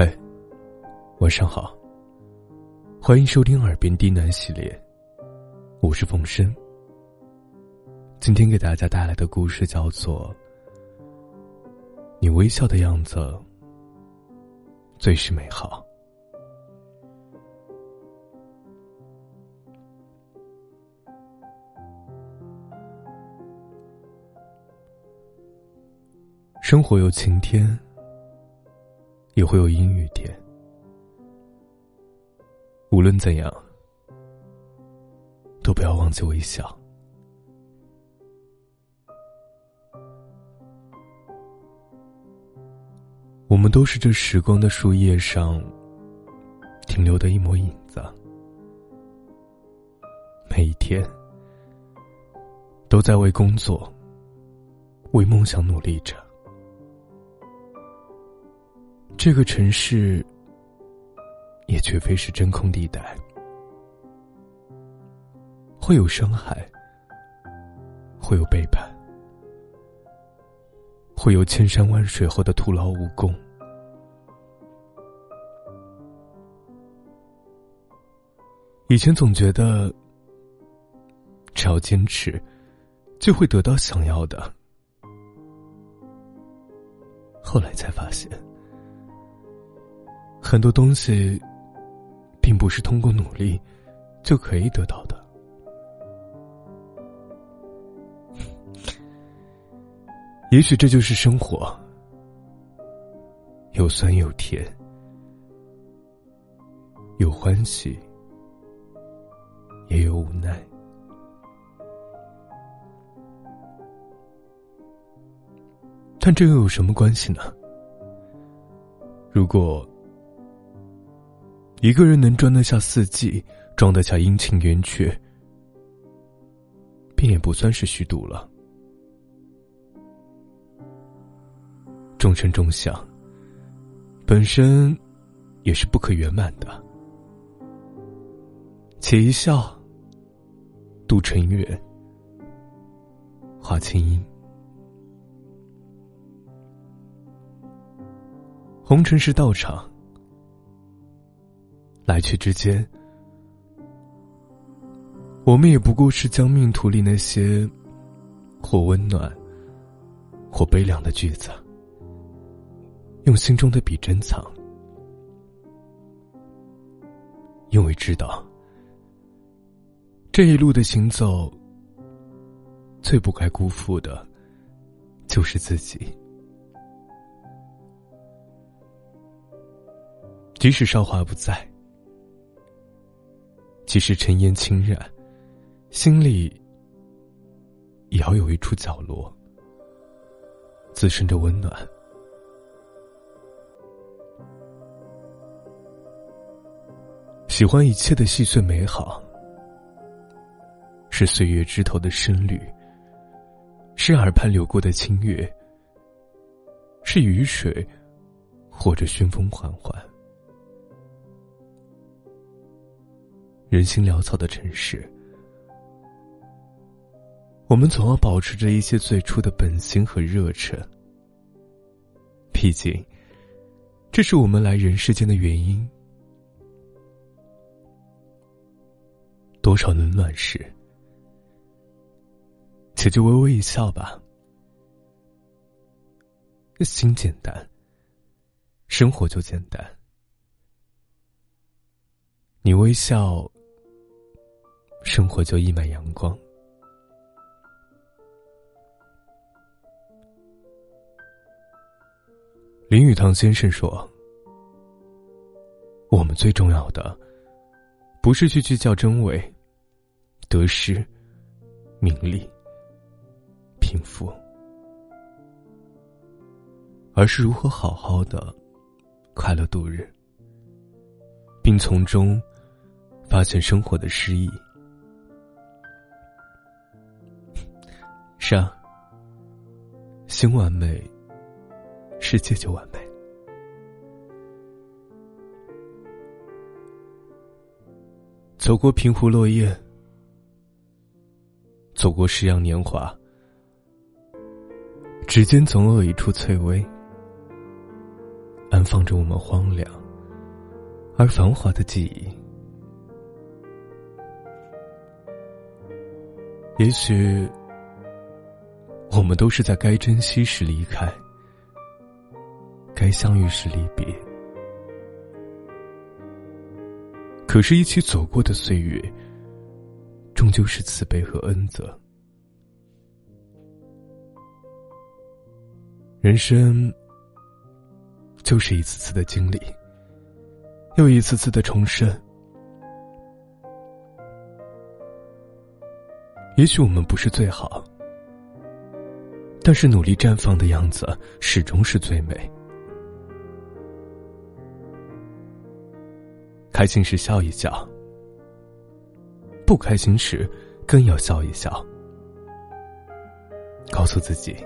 嗨，晚上好。欢迎收听《耳边低喃》系列，我是凤生。今天给大家带来的故事叫做《你微笑的样子最是美好》。生活有晴天，也会有阴雨天。无论怎样，都不要忘记微笑。我们都是这时光的树叶上停留的一抹影子，每一天都在为工作、为梦想努力着。这个城市，也绝非是真空地带，会有伤害，会有背叛，会有千山万水后的徒劳无功。以前总觉得，只要坚持，就会得到想要的，后来才发现。很多东西，并不是通过努力就可以得到的。也许这就是生活，有酸有甜，有欢喜，也有无奈。但这又有什么关系呢？如果……一个人能装得下四季，装得下阴晴圆缺，便也不算是虚度了。众生众相，本身也是不可圆满的。且一笑，度尘缘，化清音。红尘是道场。来去之间，我们也不过是将命途里那些或温暖、或悲凉的句子，用心中的笔珍藏，因为知道这一路的行走，最不该辜负的，就是自己。即使韶华不在。即使尘烟侵染，心里也要有一处角落，滋生着温暖。喜欢一切的细碎美好，是岁月枝头的深绿，是耳畔流过的清月，是雨水，或者旋风缓缓。人心潦草的城市，我们总要保持着一些最初的本心和热忱。毕竟，这是我们来人世间的原因。多少冷暖时，且就微微一笑吧。心简单，生活就简单。你微笑。生活就溢满阳光。林语堂先生说：“我们最重要的，不是去计较真伪、得失、名利、贫富，而是如何好好的快乐度日，并从中发现生活的诗意。”是啊，心完美，世界就完美。走过平湖落叶，走过夕阳年华，指尖总有一处翠微，安放着我们荒凉而繁华的记忆。也许，我们都是在该珍惜时离开，该相遇时离别。可是，一起走过的岁月，终究是慈悲和恩泽。人生就是一次次的经历，又一次次的重生。也许我们不是最好，但是努力绽放的样子始终是最美。开心时笑一笑，不开心时更要笑一笑，告诉自己，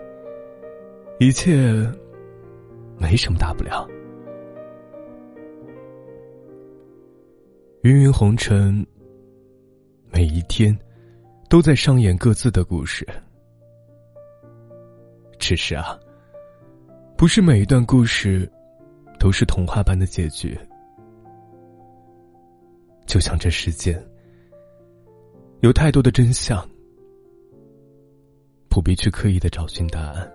一切没什么大不了。芸芸红尘，每一天。都在上演各自的故事，只是啊，不是每一段故事都是童话般的结局。就像这世间有太多的真相，不必去刻意的找寻答案。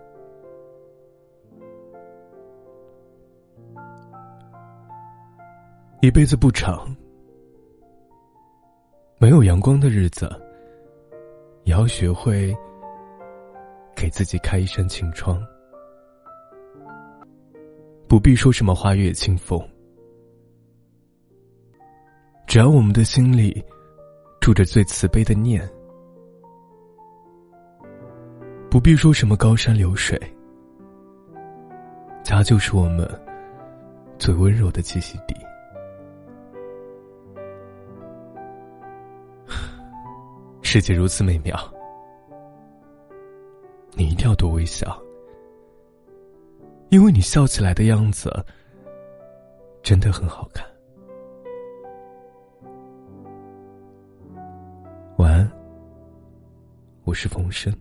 一辈子不长，没有阳光的日子。也要学会给自己开一扇晴窗，不必说什么花月清风，只要我们的心里住着最慈悲的念，不必说什么高山流水，家就是我们最温柔的栖息地。世界如此美妙，你一定要多微笑，因为你笑起来的样子真的很好看。晚安，我是冯生。